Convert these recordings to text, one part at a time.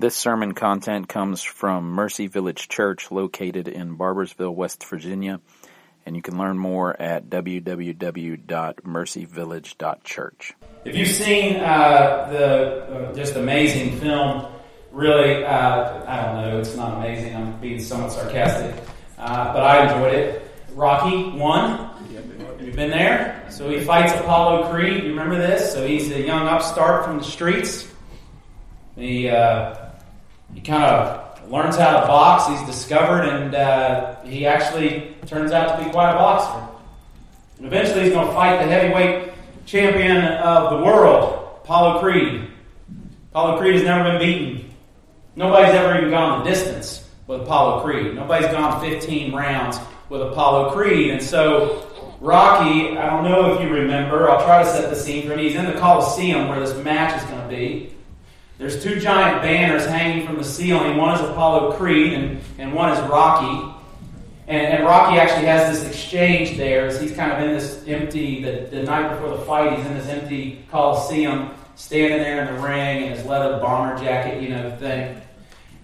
This sermon content comes from Mercy Village Church located in Barboursville, West Virginia, and you can learn more at www.mercyvillage.church. If you've seen uh, the uh, just amazing film, really, uh, I don't know, it's not amazing, I'm being somewhat sarcastic, uh, but I enjoyed it. Rocky 1. Have been there? So he fights Apollo Creed. You remember this? So he's a young upstart from the streets. He uh, he kind of learns how to box. He's discovered, and uh, he actually turns out to be quite a boxer. And eventually, he's going to fight the heavyweight champion of the world, Apollo Creed. Apollo Creed has never been beaten. Nobody's ever even gone the distance with Apollo Creed. Nobody's gone 15 rounds with Apollo Creed. And so, Rocky, I don't know if you remember, I'll try to set the scene for you. He's in the Coliseum where this match is going to be. There's two giant banners hanging from the ceiling. One is Apollo Creed and, and one is Rocky. And, and Rocky actually has this exchange there as he's kind of in this empty, the, the night before the fight, he's in this empty Coliseum, standing there in the ring in his leather bomber jacket, you know, thing.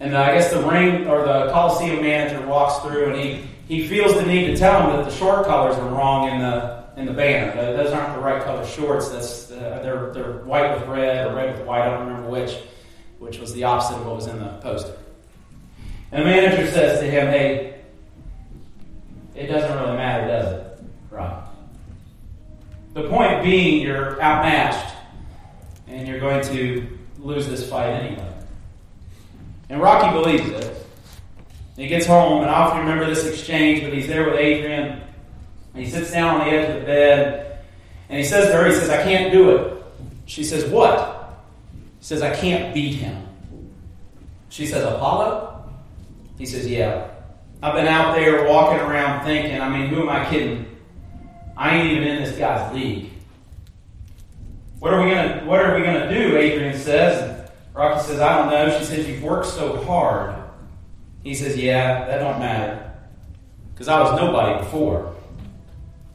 And uh, I guess the ring or the Coliseum manager walks through and he, he feels the need to tell him that the short colors are wrong in the in the banner. Those aren't the right color shorts. That's uh, they're they're white with red or red with white. I don't remember which, which was the opposite of what was in the poster. And the manager says to him, "Hey, it doesn't really matter, does it, Right. The point being, you're outmatched, and you're going to lose this fight anyway." And Rocky believes it. He gets home, and I often remember this exchange, but he's there with Adrian and he sits down on the edge of the bed and he says to her, he says, I can't do it. She says, What? He says, I can't beat him. She says, Apollo? He says, Yeah. I've been out there walking around thinking, I mean, who am I kidding? I ain't even in this guy's league. What are we gonna what are we gonna do? Adrian says. Rocky says, I don't know. She says, You've worked so hard. He says, Yeah, that don't matter. Because I was nobody before.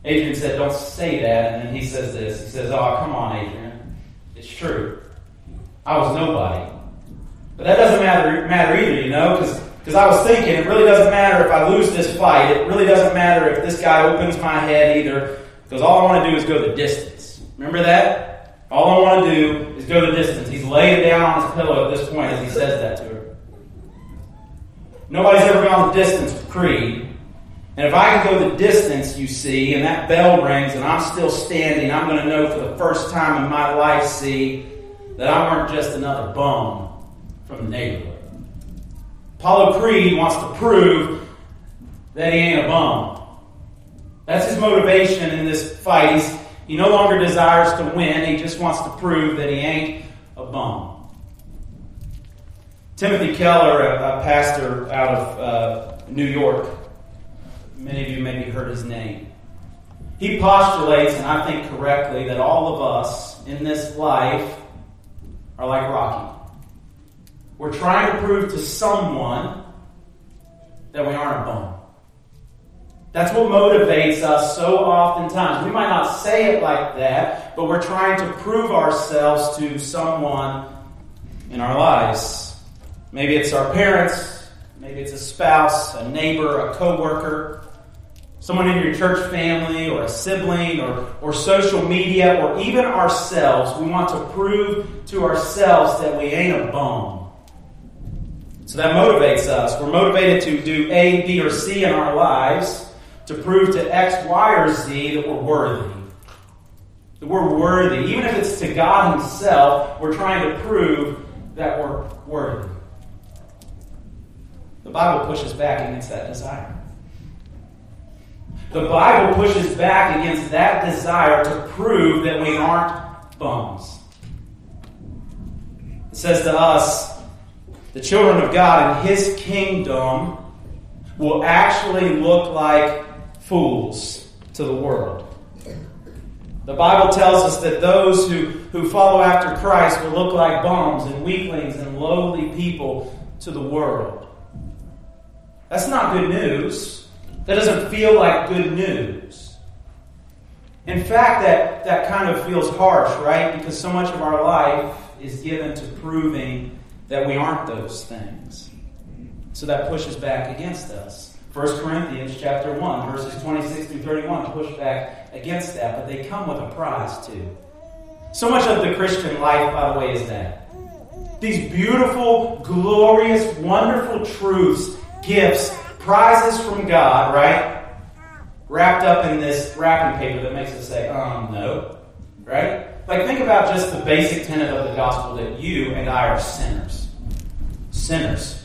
Adrian said, Don't say that. And then he says this. He says, Oh, come on, Adrian. It's true. I was nobody. But that doesn't matter, matter either, you know, because I was thinking it really doesn't matter if I lose this fight. It really doesn't matter if this guy opens my head either, because all I want to do is go the distance. Remember that? All I want to do is go the distance. He's laying down on his pillow at this point as he says that to her. Nobody's ever gone the distance with Creed. And if I can go the distance, you see, and that bell rings and I'm still standing, I'm going to know for the first time in my life, see, that I weren't just another bum from the neighborhood. Apollo Creed wants to prove that he ain't a bum. That's his motivation in this fight. He's, he no longer desires to win, he just wants to prove that he ain't a bum. Timothy Keller, a, a pastor out of uh, New York, Many of you maybe heard his name. He postulates, and I think correctly, that all of us in this life are like Rocky. We're trying to prove to someone that we aren't a bum. That's what motivates us so oftentimes. We might not say it like that, but we're trying to prove ourselves to someone in our lives. Maybe it's our parents, maybe it's a spouse, a neighbor, a coworker, someone in your church family or a sibling or, or social media or even ourselves, we want to prove to ourselves that we ain't a bum. So that motivates us. We're motivated to do A, B, or C in our lives to prove to X, Y, or Z that we're worthy. That we're worthy. Even if it's to God Himself, we're trying to prove that we're worthy. The Bible pushes back against that desire. The Bible pushes back against that desire to prove that we aren't bums. It says to us, the children of God in His kingdom will actually look like fools to the world. The Bible tells us that those who, who follow after Christ will look like bums and weaklings and lowly people to the world. That's not good news. That doesn't feel like good news. In fact, that, that kind of feels harsh, right? Because so much of our life is given to proving that we aren't those things. So that pushes back against us. 1 Corinthians chapter 1, verses 26 through 31 push back against that, but they come with a prize too. So much of the Christian life, by the way, is that. These beautiful, glorious, wonderful truths, gifts, prizes from God, right? Wrapped up in this wrapping paper that makes us say, um, no. Right? Like, think about just the basic tenet of the gospel that you and I are sinners. Sinners.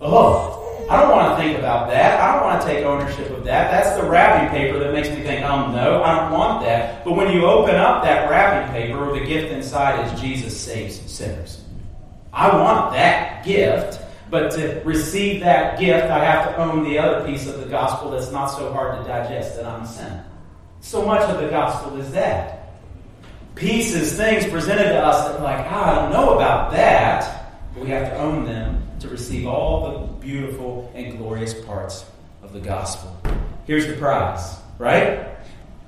Oh, I don't want to think about that. I don't want to take ownership of that. That's the wrapping paper that makes me think, oh no, I don't want that. But when you open up that wrapping paper, the gift inside is Jesus saves sinners. I want that gift, but to receive that gift, I have to own the other piece of the gospel that's not so hard to digest that I'm a sinner. So much of the gospel is that. Pieces, things presented to us that, like, ah, I don't know about that, but we have to own them to receive all the beautiful and glorious parts of the gospel. Here's the prize, right?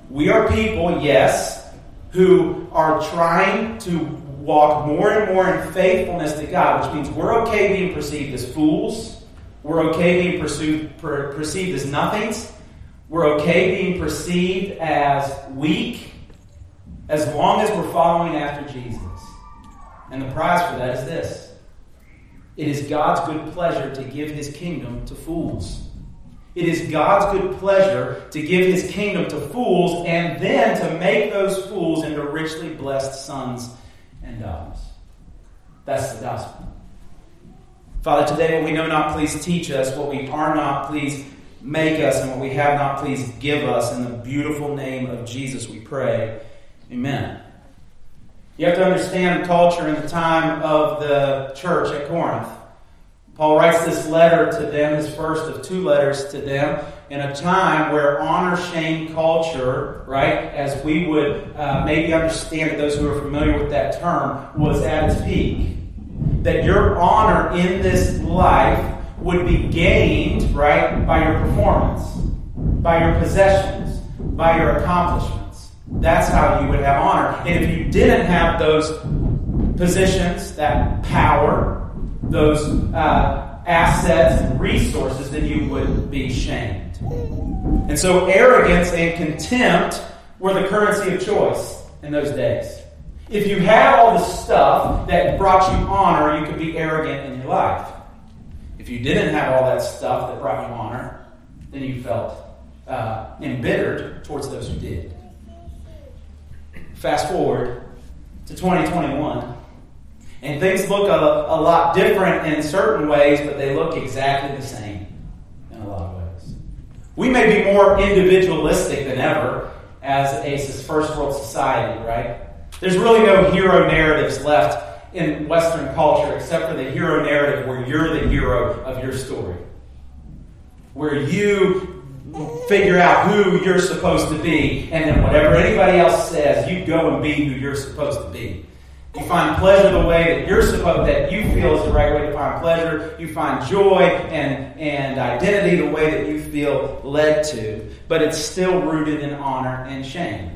We are people, yes, who are trying to walk more and more in faithfulness to God, which means we're okay being perceived as fools. We're okay being pursued, per, perceived as nothings. We're okay being perceived as weak as long as we're following after Jesus. And the prize for that is this it is God's good pleasure to give his kingdom to fools. It is God's good pleasure to give his kingdom to fools and then to make those fools into richly blessed sons and daughters. That's the gospel. Father, today what we know not, please teach us. What we are not, please make us. And what we have not, please give us. In the beautiful name of Jesus, we pray. Amen. You have to understand the culture and the time of the church at Corinth. Paul writes this letter to them, his first of two letters to them, in a time where honor shame culture, right, as we would uh, maybe understand it, those who are familiar with that term, was at its peak. That your honor in this life would be gained, right, by your performance, by your possessions, by your accomplishments. That's how you would have honor. And if you didn't have those positions, that power, those uh, assets and resources, then you would be shamed. And so arrogance and contempt were the currency of choice in those days. If you had all the stuff that brought you honor, you could be arrogant in your life. If you didn't have all that stuff that brought you honor, then you felt uh, embittered towards those who did. Fast forward to 2021, and things look a, a lot different in certain ways, but they look exactly the same in a lot of ways. We may be more individualistic than ever as a first world society, right? There's really no hero narratives left in Western culture except for the hero narrative where you're the hero of your story. Where you figure out who you're supposed to be, and then whatever anybody else says, you go and be who you're supposed to be. You find pleasure the way that you're supposed that you feel is the right way to find pleasure. You find joy and, and identity the way that you feel led to. But it's still rooted in honor and shame.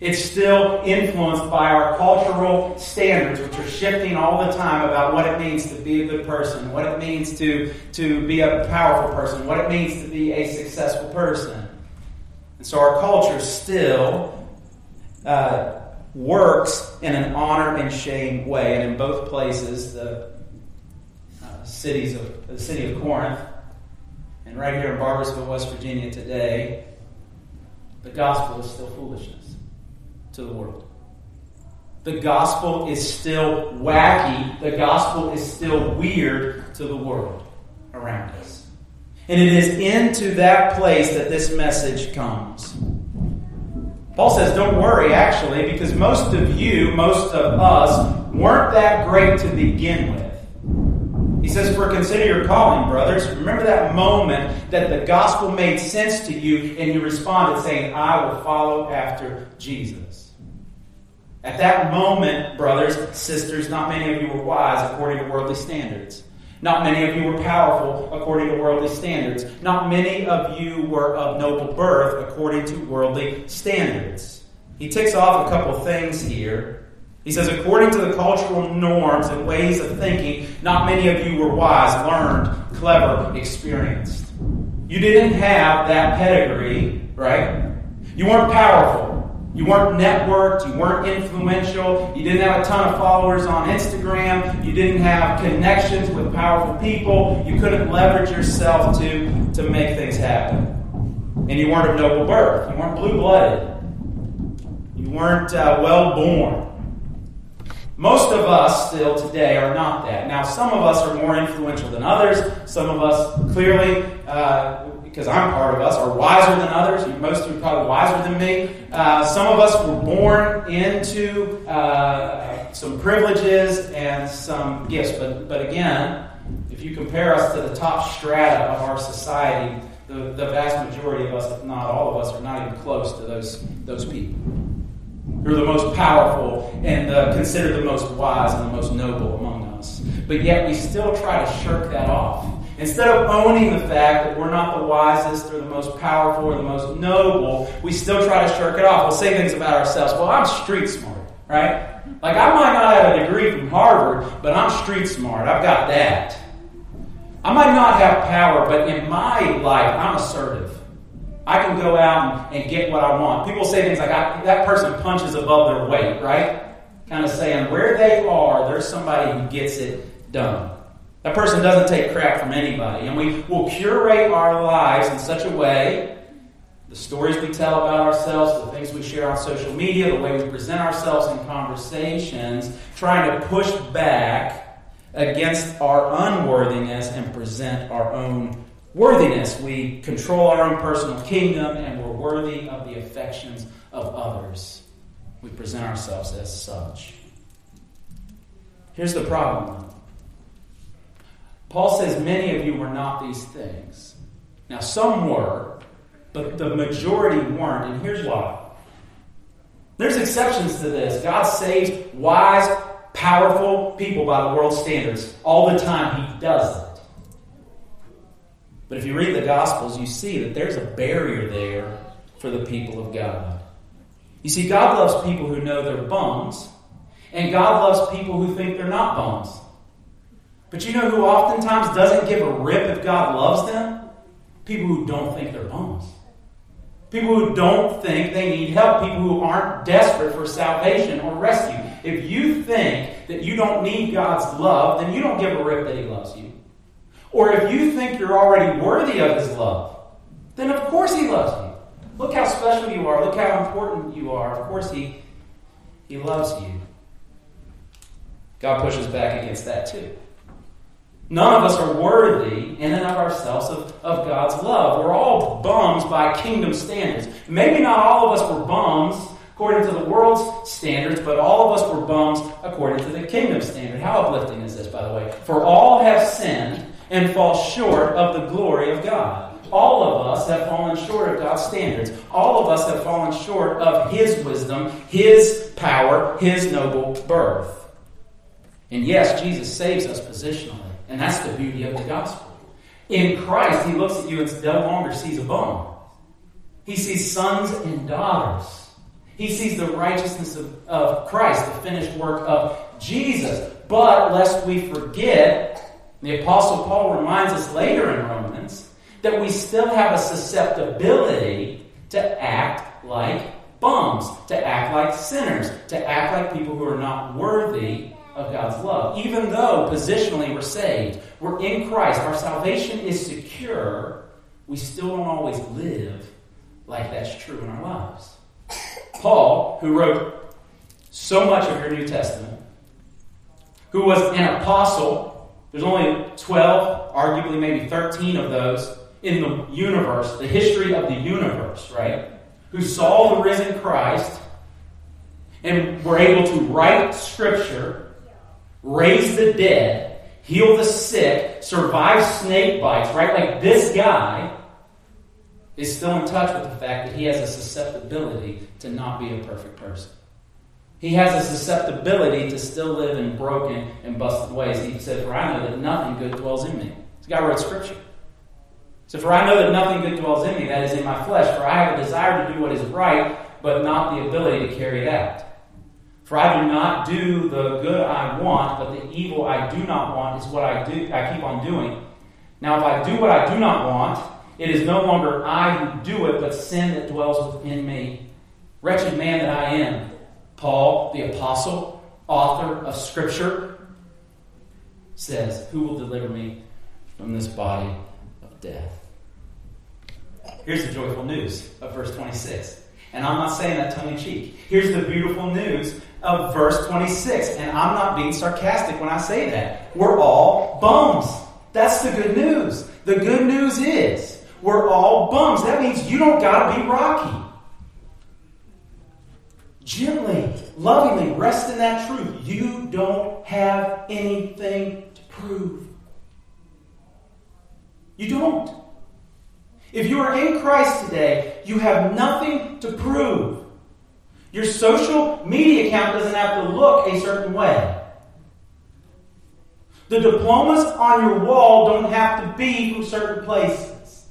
It's still influenced by our cultural standards, which are shifting all the time about what it means to be a good person, what it means to, to be a powerful person, what it means to be a successful person. And so our culture still uh, works in an honor and shame way. And in both places, the uh, cities of the city of Corinth, and right here in Barboursville, West Virginia today, the gospel is still foolishness to the world. The gospel is still wacky. The gospel is still weird to the world around us. And it is into that place that this message comes. Paul says, Don't worry, actually, because most of you, most of us, weren't that great to begin with. He says, For consider your calling, brothers. Remember that moment that the gospel made sense to you and you responded saying, I will follow after Jesus. At that moment, brothers, sisters, not many of you were wise according to worldly standards. Not many of you were powerful according to worldly standards. Not many of you were of noble birth according to worldly standards. He ticks off a couple things here He says, according to the cultural norms and ways of thinking, not many of you were wise, learned, clever, experienced. You didn't have that pedigree, right? You weren't powerful. You weren't networked. You weren't influential. You didn't have a ton of followers on Instagram. You didn't have connections with powerful people. You couldn't leverage yourself to, to make things happen. And you weren't of noble birth. You weren't blue blooded. You weren't uh, well born. Most of us still today are not that. Now, some of us are more influential than others. Some of us clearly, uh, because I'm part of us, are wiser than others. Most of you are probably wiser than me. Uh, some of us were born into uh, some privileges and some gifts. But, but again, if you compare us to the top strata of our society, the, the vast majority of us, if not all of us, are not even close to those, those people who are the most powerful and the, considered the most wise and the most noble among us. But yet we still try to shirk that off. Instead of owning the fact that we're not the wisest or the most powerful or the most noble, we still try to shirk it off. We'll say things about ourselves. Well, I'm street smart, right? Like, I might not have a degree from Harvard, but I'm street smart. I've got that. I might not have power, but in my life, I'm assertive. I can go out and, and get what I want. People say things like, that person punches above their weight, right? Kind of saying where they are, there's somebody who gets it done. That person doesn't take crap from anybody. And we will curate our lives in such a way the stories we tell about ourselves, the things we share on social media, the way we present ourselves in conversations, trying to push back against our unworthiness and present our own worthiness. We control our own personal kingdom and we're worthy of the affections of others. We present ourselves as such. Here's the problem. Paul says many of you were not these things. Now, some were, but the majority weren't, and here's why. There's exceptions to this. God saves wise, powerful people by the world's standards. All the time, He does it. But if you read the Gospels, you see that there's a barrier there for the people of God. You see, God loves people who know they're bums, and God loves people who think they're not bums. But you know who oftentimes doesn't give a rip if God loves them? People who don't think they're bums. People who don't think they need help. People who aren't desperate for salvation or rescue. If you think that you don't need God's love, then you don't give a rip that He loves you. Or if you think you're already worthy of His love, then of course He loves you. Look how special you are. Look how important you are. Of course He, he loves you. God pushes back against that too. None of us are worthy in and of ourselves of, of God's love. We're all bums by kingdom standards. Maybe not all of us were bums according to the world's standards, but all of us were bums according to the kingdom standard. How uplifting is this, by the way? For all have sinned and fall short of the glory of God. All of us have fallen short of God's standards. All of us have fallen short of His wisdom, His power, His noble birth. And yes, Jesus saves us positionally. And that's the beauty of the gospel. In Christ, He looks at you and no longer sees a bone. He sees sons and daughters. He sees the righteousness of, of Christ, the finished work of Jesus. But lest we forget, the Apostle Paul reminds us later in Romans that we still have a susceptibility to act like bums, to act like sinners, to act like people who are not worthy of God's love. Even though positionally we're saved, we're in Christ, our salvation is secure, we still don't always live like that's true in our lives. Paul, who wrote so much of your New Testament, who was an apostle there's only 12, arguably maybe 13 of those in the universe, the history of the universe, right? Who saw the risen Christ and were able to write scripture, raise the dead, heal the sick, survive snake bites, right? Like this guy is still in touch with the fact that he has a susceptibility to not be a perfect person. He has a susceptibility to still live in broken and busted ways. He said, For I know that nothing good dwells in me. This guy wrote scripture. So, for I know that nothing good dwells in me, that is in my flesh, for I have a desire to do what is right, but not the ability to carry it out. For I do not do the good I want, but the evil I do not want is what I do I keep on doing. Now if I do what I do not want, it is no longer I who do it, but sin that dwells within me. Wretched man that I am. Paul, the apostle, author of Scripture, says, Who will deliver me from this body of death? Here's the joyful news of verse 26. And I'm not saying that tongue in cheek. Here's the beautiful news of verse 26. And I'm not being sarcastic when I say that. We're all bums. That's the good news. The good news is we're all bums. That means you don't got to be rocky. Gently, lovingly rest in that truth. You don't have anything to prove. You don't. If you are in Christ today, you have nothing to prove. Your social media account doesn't have to look a certain way. The diplomas on your wall don't have to be from certain places.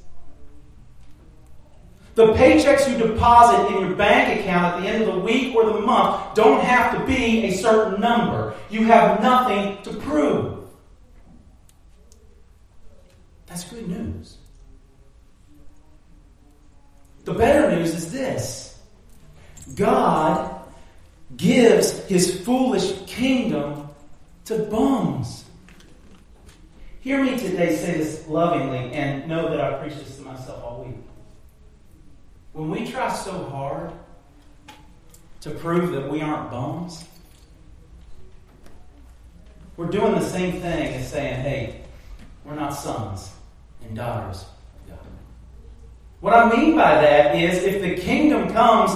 The paychecks you deposit in your bank account at the end of the week or the month don't have to be a certain number. You have nothing to prove. That's good news. The better news is this God gives his foolish kingdom to bums. Hear me today say this lovingly and know that I preach this to myself all week. When we try so hard to prove that we aren't bums, we're doing the same thing as saying, hey, we're not sons and daughters of God. What I mean by that is if the kingdom comes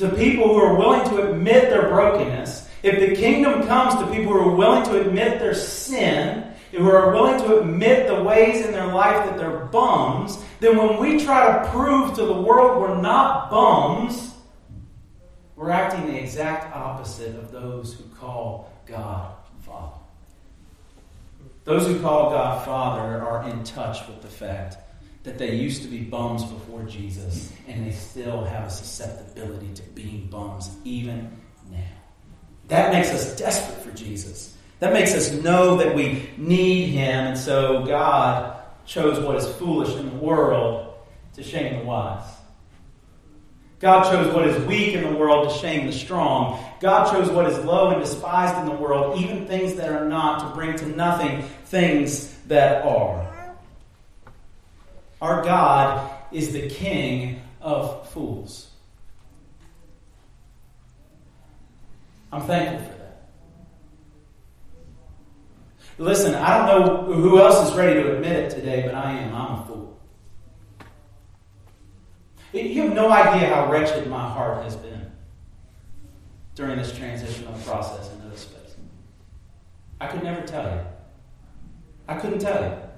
to people who are willing to admit their brokenness, if the kingdom comes to people who are willing to admit their sin, and who are willing to admit the ways in their life that they're bums, then when we try to prove to the world we're not bums, we're acting the exact opposite of those who call God Father. Those who call God Father are in touch with the fact that they used to be bums before Jesus, and they still have a susceptibility to being bums even now. That makes us desperate for Jesus. That makes us know that we need Him, and so God chose what is foolish in the world to shame the wise. God chose what is weak in the world to shame the strong. God chose what is low and despised in the world, even things that are not, to bring to nothing things that are. Our God is the King of fools. I'm thankful for that. Listen, I don't know who else is ready to admit it today, but I am. I'm a fool. You have no idea how wretched my heart has been during this transitional process into this space. I could never tell you. I couldn't tell you.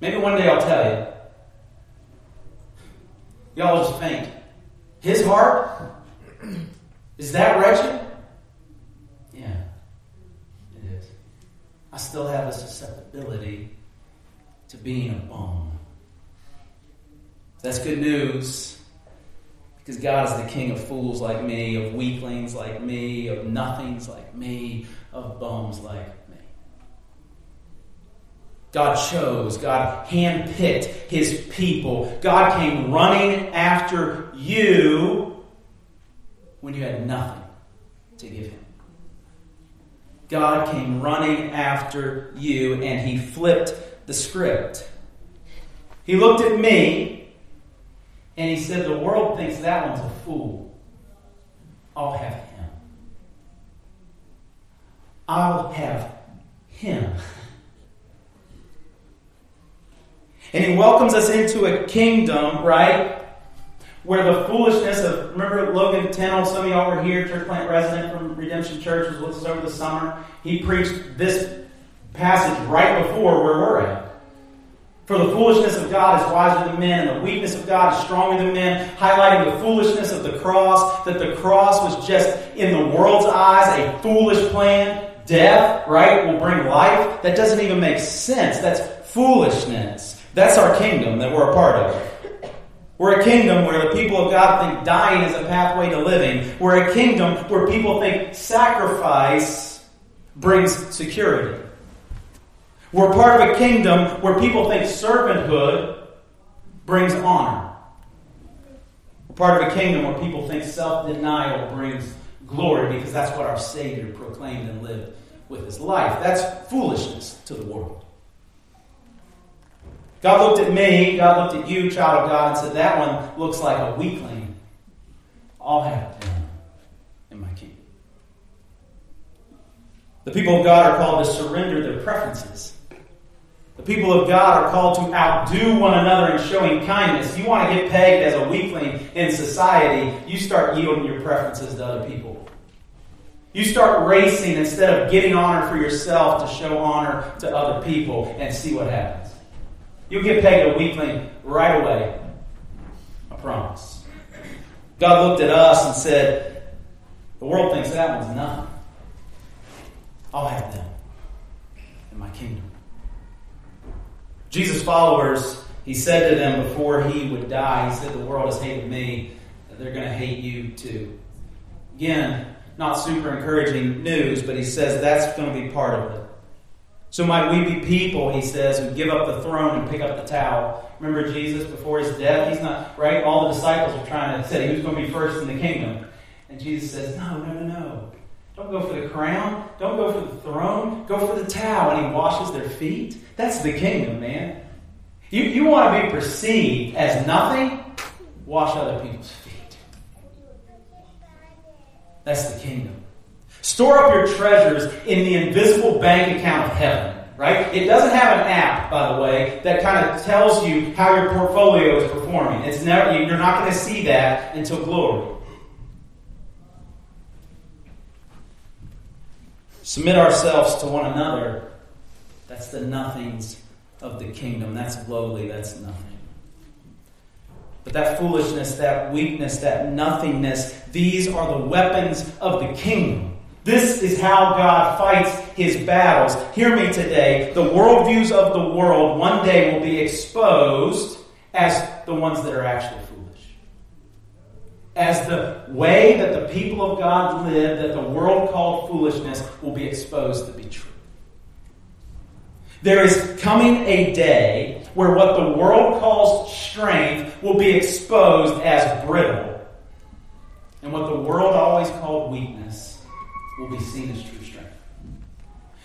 Maybe one day I'll tell you. Y'all just faint. His heart is that wretched? Yeah, it is. I still have a susceptibility to being a bum. That's good news because God is the king of fools like me, of weaklings like me, of nothings like me, of bums like God chose, God handpicked his people. God came running after you when you had nothing to give him. God came running after you and he flipped the script. He looked at me and he said, The world thinks that one's a fool. I'll have him. I'll have him. And he welcomes us into a kingdom, right? Where the foolishness of, remember Logan Tennell, some of y'all were here, church plant resident from Redemption Church, was with us over the summer. He preached this passage right before where we're at. For the foolishness of God is wiser than men, and the weakness of God is stronger than men, highlighting the foolishness of the cross, that the cross was just, in the world's eyes, a foolish plan. Death, right, will bring life. That doesn't even make sense. That's foolishness. That's our kingdom that we're a part of. We're a kingdom where the people of God think dying is a pathway to living. We're a kingdom where people think sacrifice brings security. We're part of a kingdom where people think servanthood brings honor. We're part of a kingdom where people think self denial brings glory because that's what our Savior proclaimed and lived with his life. That's foolishness to the world. God looked at me, God looked at you, child of God, and said, That one looks like a weakling. I'll have him in my kingdom. The people of God are called to surrender their preferences. The people of God are called to outdo one another in showing kindness. You want to get pegged as a weakling in society, you start yielding your preferences to other people. You start racing instead of getting honor for yourself to show honor to other people and see what happens. You'll get pegged a weakling right away. I promise. God looked at us and said, The world thinks that one's nothing. I'll have them in my kingdom. Jesus' followers, he said to them before he would die, he said, The world has hated me, they're going to hate you too. Again, not super encouraging news, but he says that's going to be part of it. So might we be people, he says, who give up the throne and pick up the towel. Remember Jesus before his death? He's not, right? All the disciples are trying to say who's going to be first in the kingdom. And Jesus says, No, no, no, no. Don't go for the crown. Don't go for the throne. Go for the towel. And he washes their feet. That's the kingdom, man. You, you want to be perceived as nothing? Wash other people's feet. That's the kingdom. Store up your treasures in the invisible bank account of heaven. Right? It doesn't have an app, by the way, that kind of tells you how your portfolio is performing. It's never you're not going to see that until glory. Submit ourselves to one another. That's the nothings of the kingdom. That's lowly, that's nothing. But that foolishness, that weakness, that nothingness, these are the weapons of the kingdom. This is how God fights his battles. Hear me today. The worldviews of the world one day will be exposed as the ones that are actually foolish. As the way that the people of God live, that the world called foolishness, will be exposed to be true. There is coming a day where what the world calls strength will be exposed as brittle, and what the world always called weakness will be seen as true strength.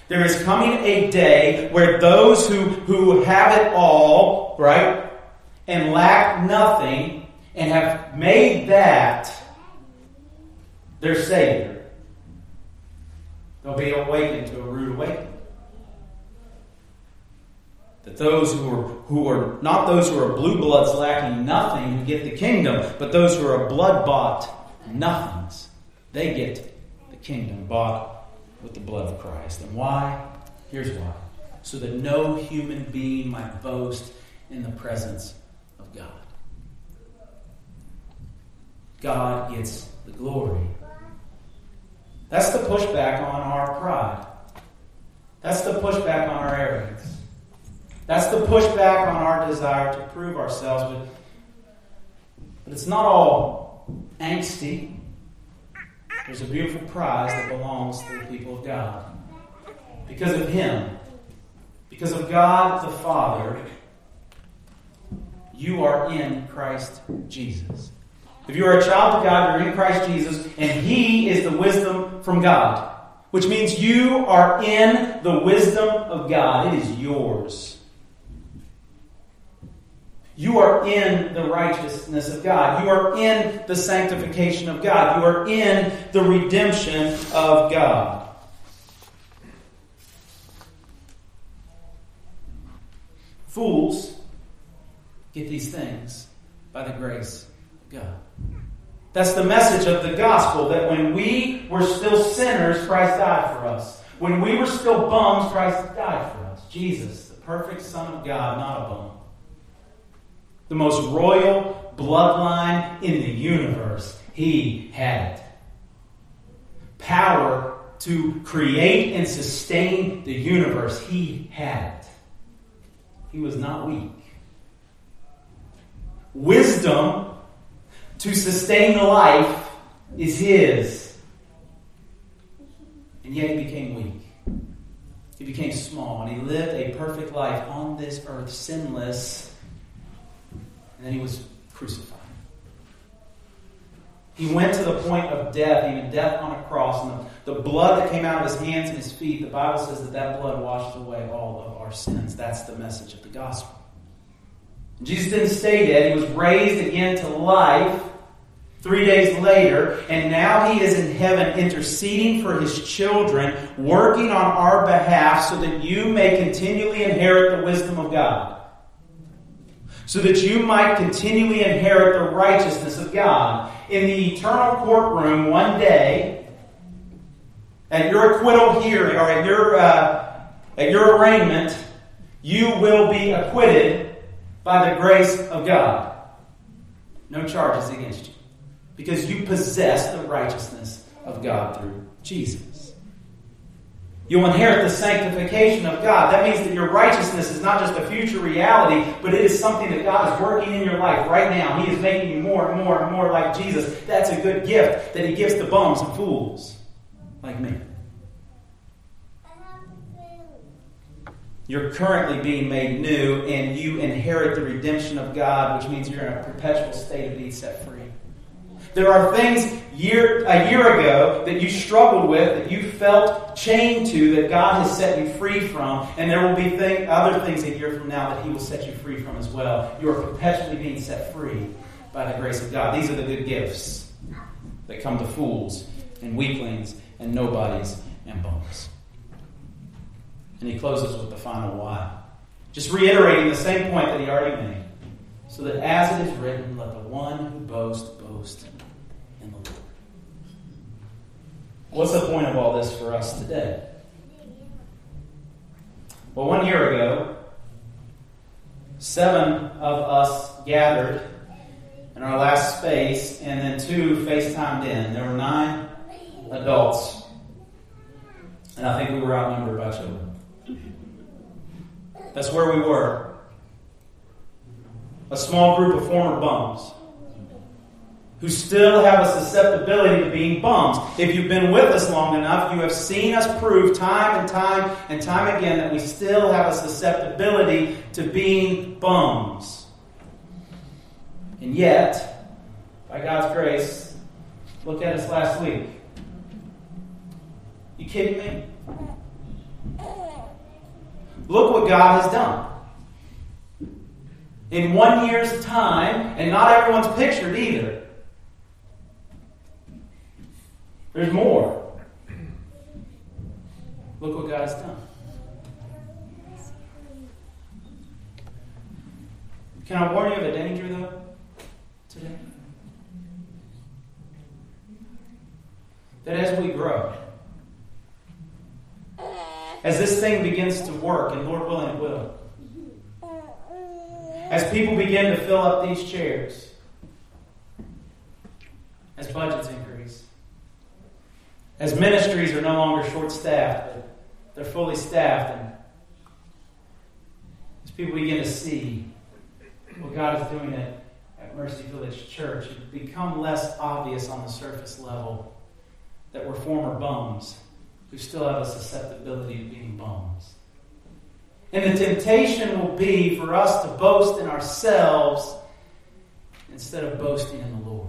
There is coming a day where those who, who have it all, right, and lack nothing, and have made that their Savior, they'll be awakened to a rude awakening. That those who are, who are not those who are blue bloods lacking nothing get the kingdom, but those who are blood bought nothings, they get kingdom bought with the blood of Christ. And why? Here's why. So that no human being might boast in the presence of God. God gets the glory. That's the pushback on our pride. That's the pushback on our arrogance. That's the pushback on our desire to prove ourselves. But, but it's not all angsty. There's a beautiful prize that belongs to the people of God. Because of Him, because of God the Father, you are in Christ Jesus. If you are a child of God, you're in Christ Jesus, and He is the wisdom from God, which means you are in the wisdom of God. It is yours. You are in the righteousness of God. You are in the sanctification of God. You are in the redemption of God. Fools get these things by the grace of God. That's the message of the gospel that when we were still sinners, Christ died for us. When we were still bums, Christ died for us. Jesus, the perfect Son of God, not a bum the most royal bloodline in the universe. He had it. Power to create and sustain the universe. He had it. He was not weak. wisdom to sustain the life is his. And yet he became weak. He became small and he lived a perfect life on this earth, sinless. And then he was crucified. He went to the point of death, even death on a cross. And the, the blood that came out of his hands and his feet, the Bible says that that blood washed away all of our sins. That's the message of the gospel. Jesus didn't stay dead. He was raised again to life three days later, and now he is in heaven interceding for his children, working on our behalf so that you may continually inherit the wisdom of God. So that you might continually inherit the righteousness of God. In the eternal courtroom one day, at your acquittal hearing, or at your, uh, at your arraignment, you will be acquitted by the grace of God. No charges against you because you possess the righteousness of God through Jesus. You'll inherit the sanctification of God. That means that your righteousness is not just a future reality, but it is something that God is working in your life right now. He is making you more and more and more like Jesus. That's a good gift that He gives to bums and fools like me. You're currently being made new, and you inherit the redemption of God, which means you're in a perpetual state of being set free. There are things year, a year ago that you struggled with, that you felt chained to, that God has set you free from, and there will be thing, other things a year from now that He will set you free from as well. You are perpetually being set free by the grace of God. These are the good gifts that come to fools and weaklings and nobodies and bums. And he closes with the final why. Just reiterating the same point that he already made. So that as it is written, let the one who boasts boast in the Lord. What's the point of all this for us today? Well, one year ago, seven of us gathered in our last space, and then two FaceTimed in. There were nine adults, and I think we were outnumbered by children. That's where we were. A small group of former bums who still have a susceptibility to being bums. If you've been with us long enough, you have seen us prove time and time and time again that we still have a susceptibility to being bums. And yet, by God's grace, look at us last week. You kidding me? Look what God has done. In one year's time, and not everyone's pictured either. There's more. Look what God has done. Can I warn you of a danger, though, today? That as we grow, as this thing begins to work, and Lord willing, it will. As people begin to fill up these chairs, as budgets increase, as ministries are no longer short staffed, they're fully staffed, and as people begin to see what God is doing at, at Mercy Village Church, it become less obvious on the surface level that we're former bums who still have a susceptibility to being bums. And the temptation will be for us to boast in ourselves instead of boasting in the Lord.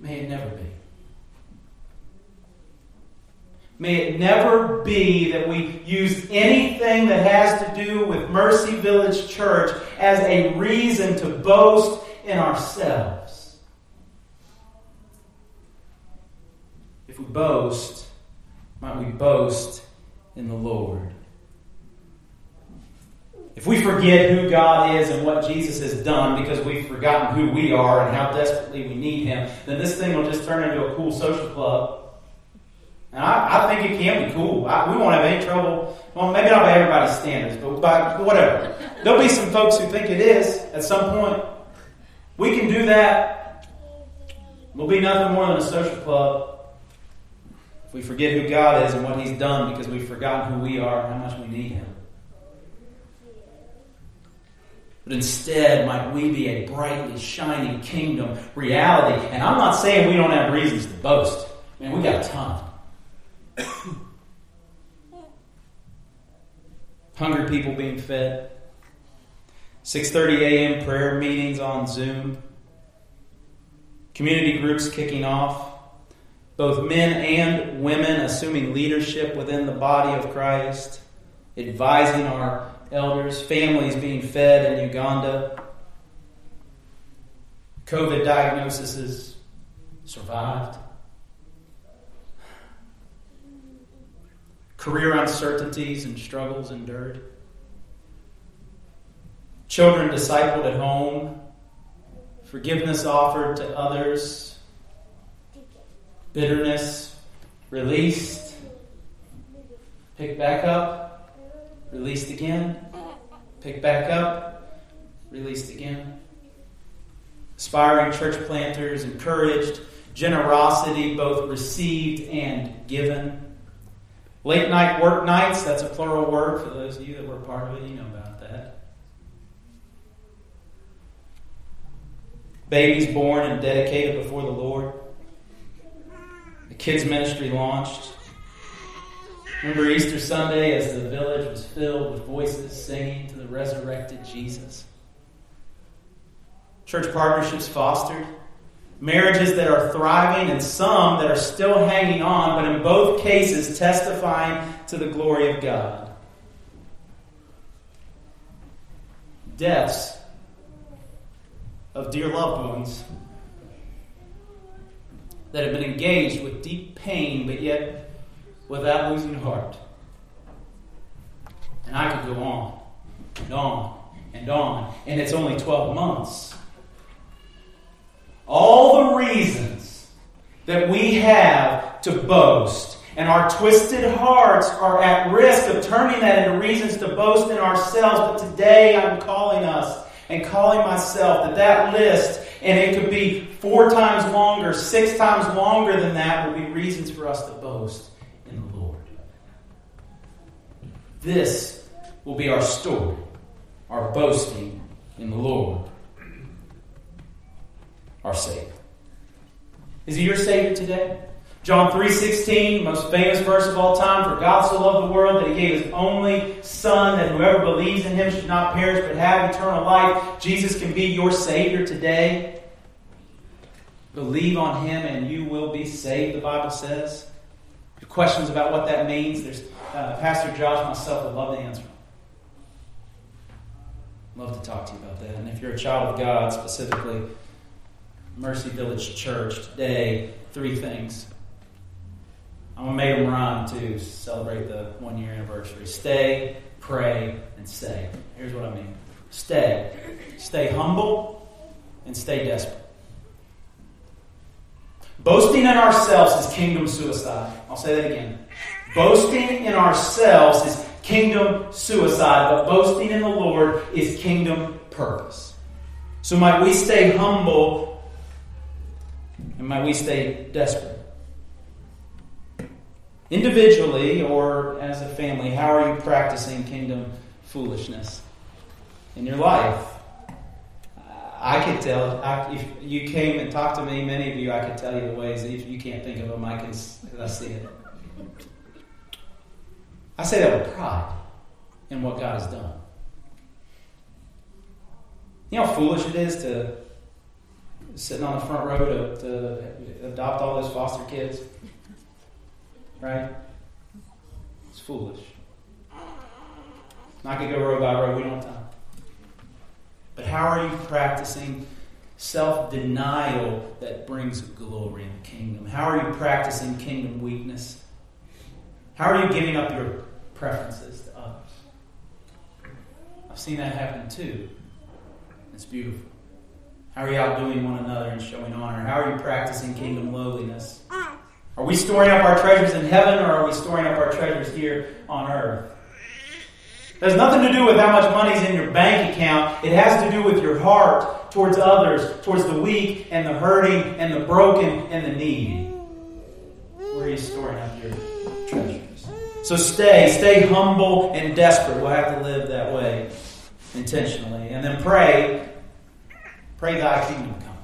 May it never be. May it never be that we use anything that has to do with Mercy Village Church as a reason to boast in ourselves. if we boast, might we boast in the Lord? If we forget who God is and what Jesus has done because we've forgotten who we are and how desperately we need Him, then this thing will just turn into a cool social club. And I, I think it can be cool. I, we won't have any trouble. Well, maybe not by everybody's standards, but by whatever. There'll be some folks who think it is at some point. We can do that. We'll be nothing more than a social club. If we forget who God is and what He's done because we've forgotten who we are and how much we need Him. But instead, might we be a brightly shining kingdom reality. And I'm not saying we don't have reasons to boast. Man, we got a ton. Hungry people being fed. 6:30 a.m. prayer meetings on Zoom. Community groups kicking off. Both men and women assuming leadership within the body of Christ, advising our elders, families being fed in Uganda. COVID diagnoses survived. Career uncertainties and struggles endured. Children discipled at home. Forgiveness offered to others. Bitterness released. Picked back up. Released again. Picked back up. Released again. Aspiring church planters encouraged. Generosity both received and given. Late night work nights, that's a plural word for those of you that were part of it, you know about that. Babies born and dedicated before the Lord. The kids' ministry launched. Remember Easter Sunday as the village was filled with voices singing to the resurrected Jesus? Church partnerships fostered marriages that are thriving and some that are still hanging on, but in both cases testifying to the glory of God. Deaths of dear loved ones that have been engaged with deep pain, but yet without losing heart. And I could go on and on and on, and it's only 12 months all the reasons that we have to boast. And our twisted hearts are at risk of turning that into reasons to boast in ourselves. But today I'm calling us and calling myself that that list, and it could be four times longer, six times longer than that, will be reasons for us to boast in the Lord. This will be our story, our boasting in the Lord our Savior. Is He your Savior today? John 3.16, most famous verse of all time, For God so loved the world that He gave His only Son, that whoever believes in Him should not perish but have eternal life. Jesus can be your Savior today. Believe on Him and you will be saved, the Bible says. Questions about what that means, there's uh, Pastor Josh myself would love to answer Love to talk to you about that. And if you're a child of God, specifically, Mercy Village Church today three things. I'm going to make them rhyme to celebrate the one year anniversary. Stay, pray, and say. Here's what I mean stay. Stay humble and stay desperate. Boasting in ourselves is kingdom suicide. I'll say that again. Boasting in ourselves is kingdom suicide, but boasting in the Lord is kingdom purpose. So might we stay humble and might we stay desperate? Individually or as a family, how are you practicing kingdom foolishness in your life? I could tell, I, if you came and talked to me, many of you, I could tell you the ways. If you can't think of them, I can I see it. I say that with pride in what God has done. You know how foolish it is to sitting on the front row to, to adopt all those foster kids. Right? It's foolish. I could go row by row, we don't have time. But how are you practicing self denial that brings glory in the kingdom? How are you practicing kingdom weakness? How are you giving up your preferences to others? I've seen that happen too. It's beautiful. How are you outdoing one another and showing honor? How are you practicing kingdom lowliness? Are we storing up our treasures in heaven or are we storing up our treasures here on earth? It has nothing to do with how much money's in your bank account. It has to do with your heart towards others, towards the weak and the hurting and the broken and the needy. Where are you storing up your treasures? So stay, stay humble and desperate. We'll have to live that way. intentionally. And then pray, pray thy kingdom come.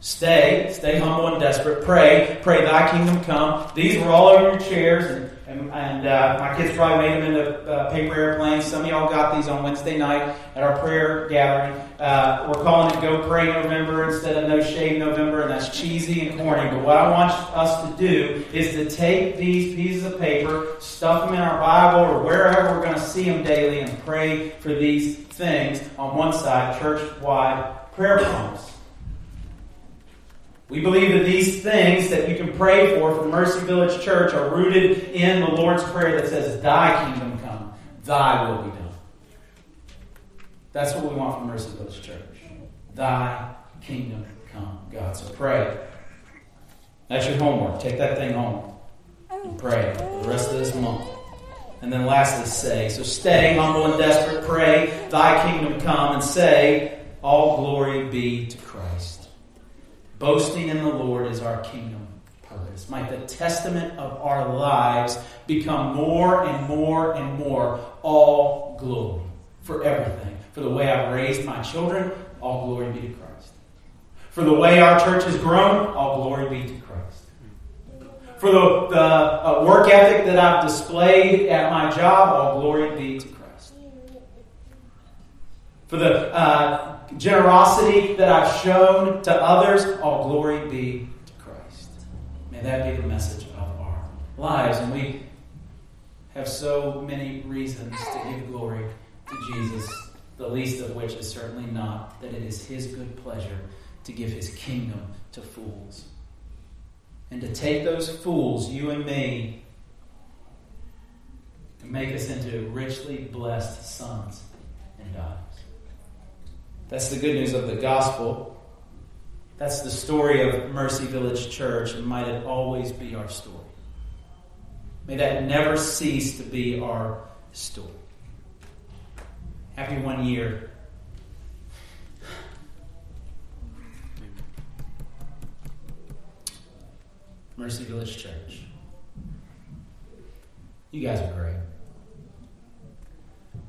Stay, stay humble and desperate. Pray, pray thy kingdom come. These were all over your chairs, and, and, and uh, my kids probably made them into uh, paper airplanes. Some of y'all got these on Wednesday night at our prayer gathering. Uh, we're calling it Go Pray November instead of No Shave November, and that's cheesy and corny. But what I want us to do is to take these pieces of paper, stuff them in our Bible or wherever we're going to see them daily, and pray for these things on one side, church wide prayer promise. We believe that these things that you can pray for from Mercy Village Church are rooted in the Lord's Prayer that says, Thy kingdom come, Thy will be done. That's what we want from Mercy Village Church. Thy kingdom come, God. So pray. That's your homework. Take that thing home and pray the rest of this month. And then lastly, say. So stay humble and desperate. Pray, Thy kingdom come, and say, All glory be to Christ. Boasting in the Lord is our kingdom purpose. Might the testament of our lives become more and more and more all glory for everything. For the way I've raised my children, all glory be to Christ. For the way our church has grown, all glory be to Christ. For the, the uh, work ethic that I've displayed at my job, all glory be to Christ. For the uh, generosity that I've shown to others, all glory be to Christ. May that be the message of our lives. And we have so many reasons to give glory to Jesus, the least of which is certainly not that it is His good pleasure to give His kingdom to fools. And to take those fools, you and me, and make us into richly blessed sons and daughters. That's the good news of the gospel. That's the story of Mercy Village Church, and might it always be our story. May that never cease to be our story. Happy one year. Mercy Village Church. You guys are great.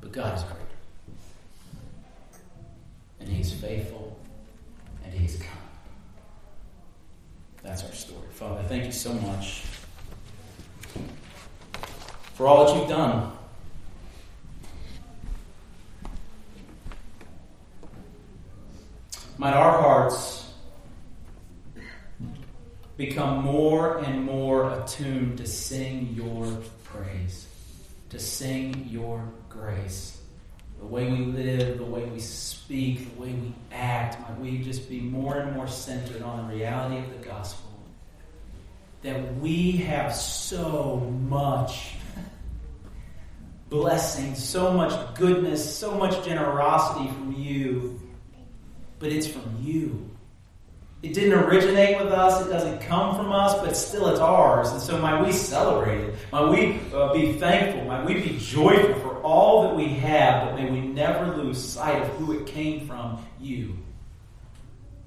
But God is great and He's faithful, and He's kind. That's our story. Father, thank you so much for all that you've done. Might our hearts become more and more attuned to sing your praise, to sing your grace the way we live, the way we speak, the way we act, might we just be more and more centered on the reality of the gospel. That we have so much blessing, so much goodness, so much generosity from you, but it's from you. It didn't originate with us, it doesn't come from us, but still it's ours. And so might we celebrate it. Might we uh, be thankful. Might we be joyful for all that we have, but may we never lose sight of who it came from you.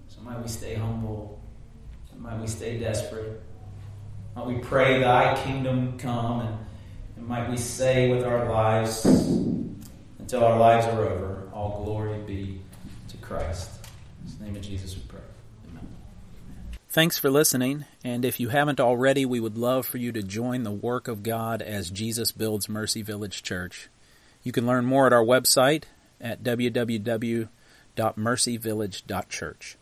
So might we stay humble. Might we stay desperate. Might we pray, Thy kingdom come, and, and might we say with our lives, until our lives are over, all glory be to Christ. In the name of Jesus we pray. Thanks for listening, and if you haven't already, we would love for you to join the work of God as Jesus builds Mercy Village Church. You can learn more at our website at www.mercyvillage.church.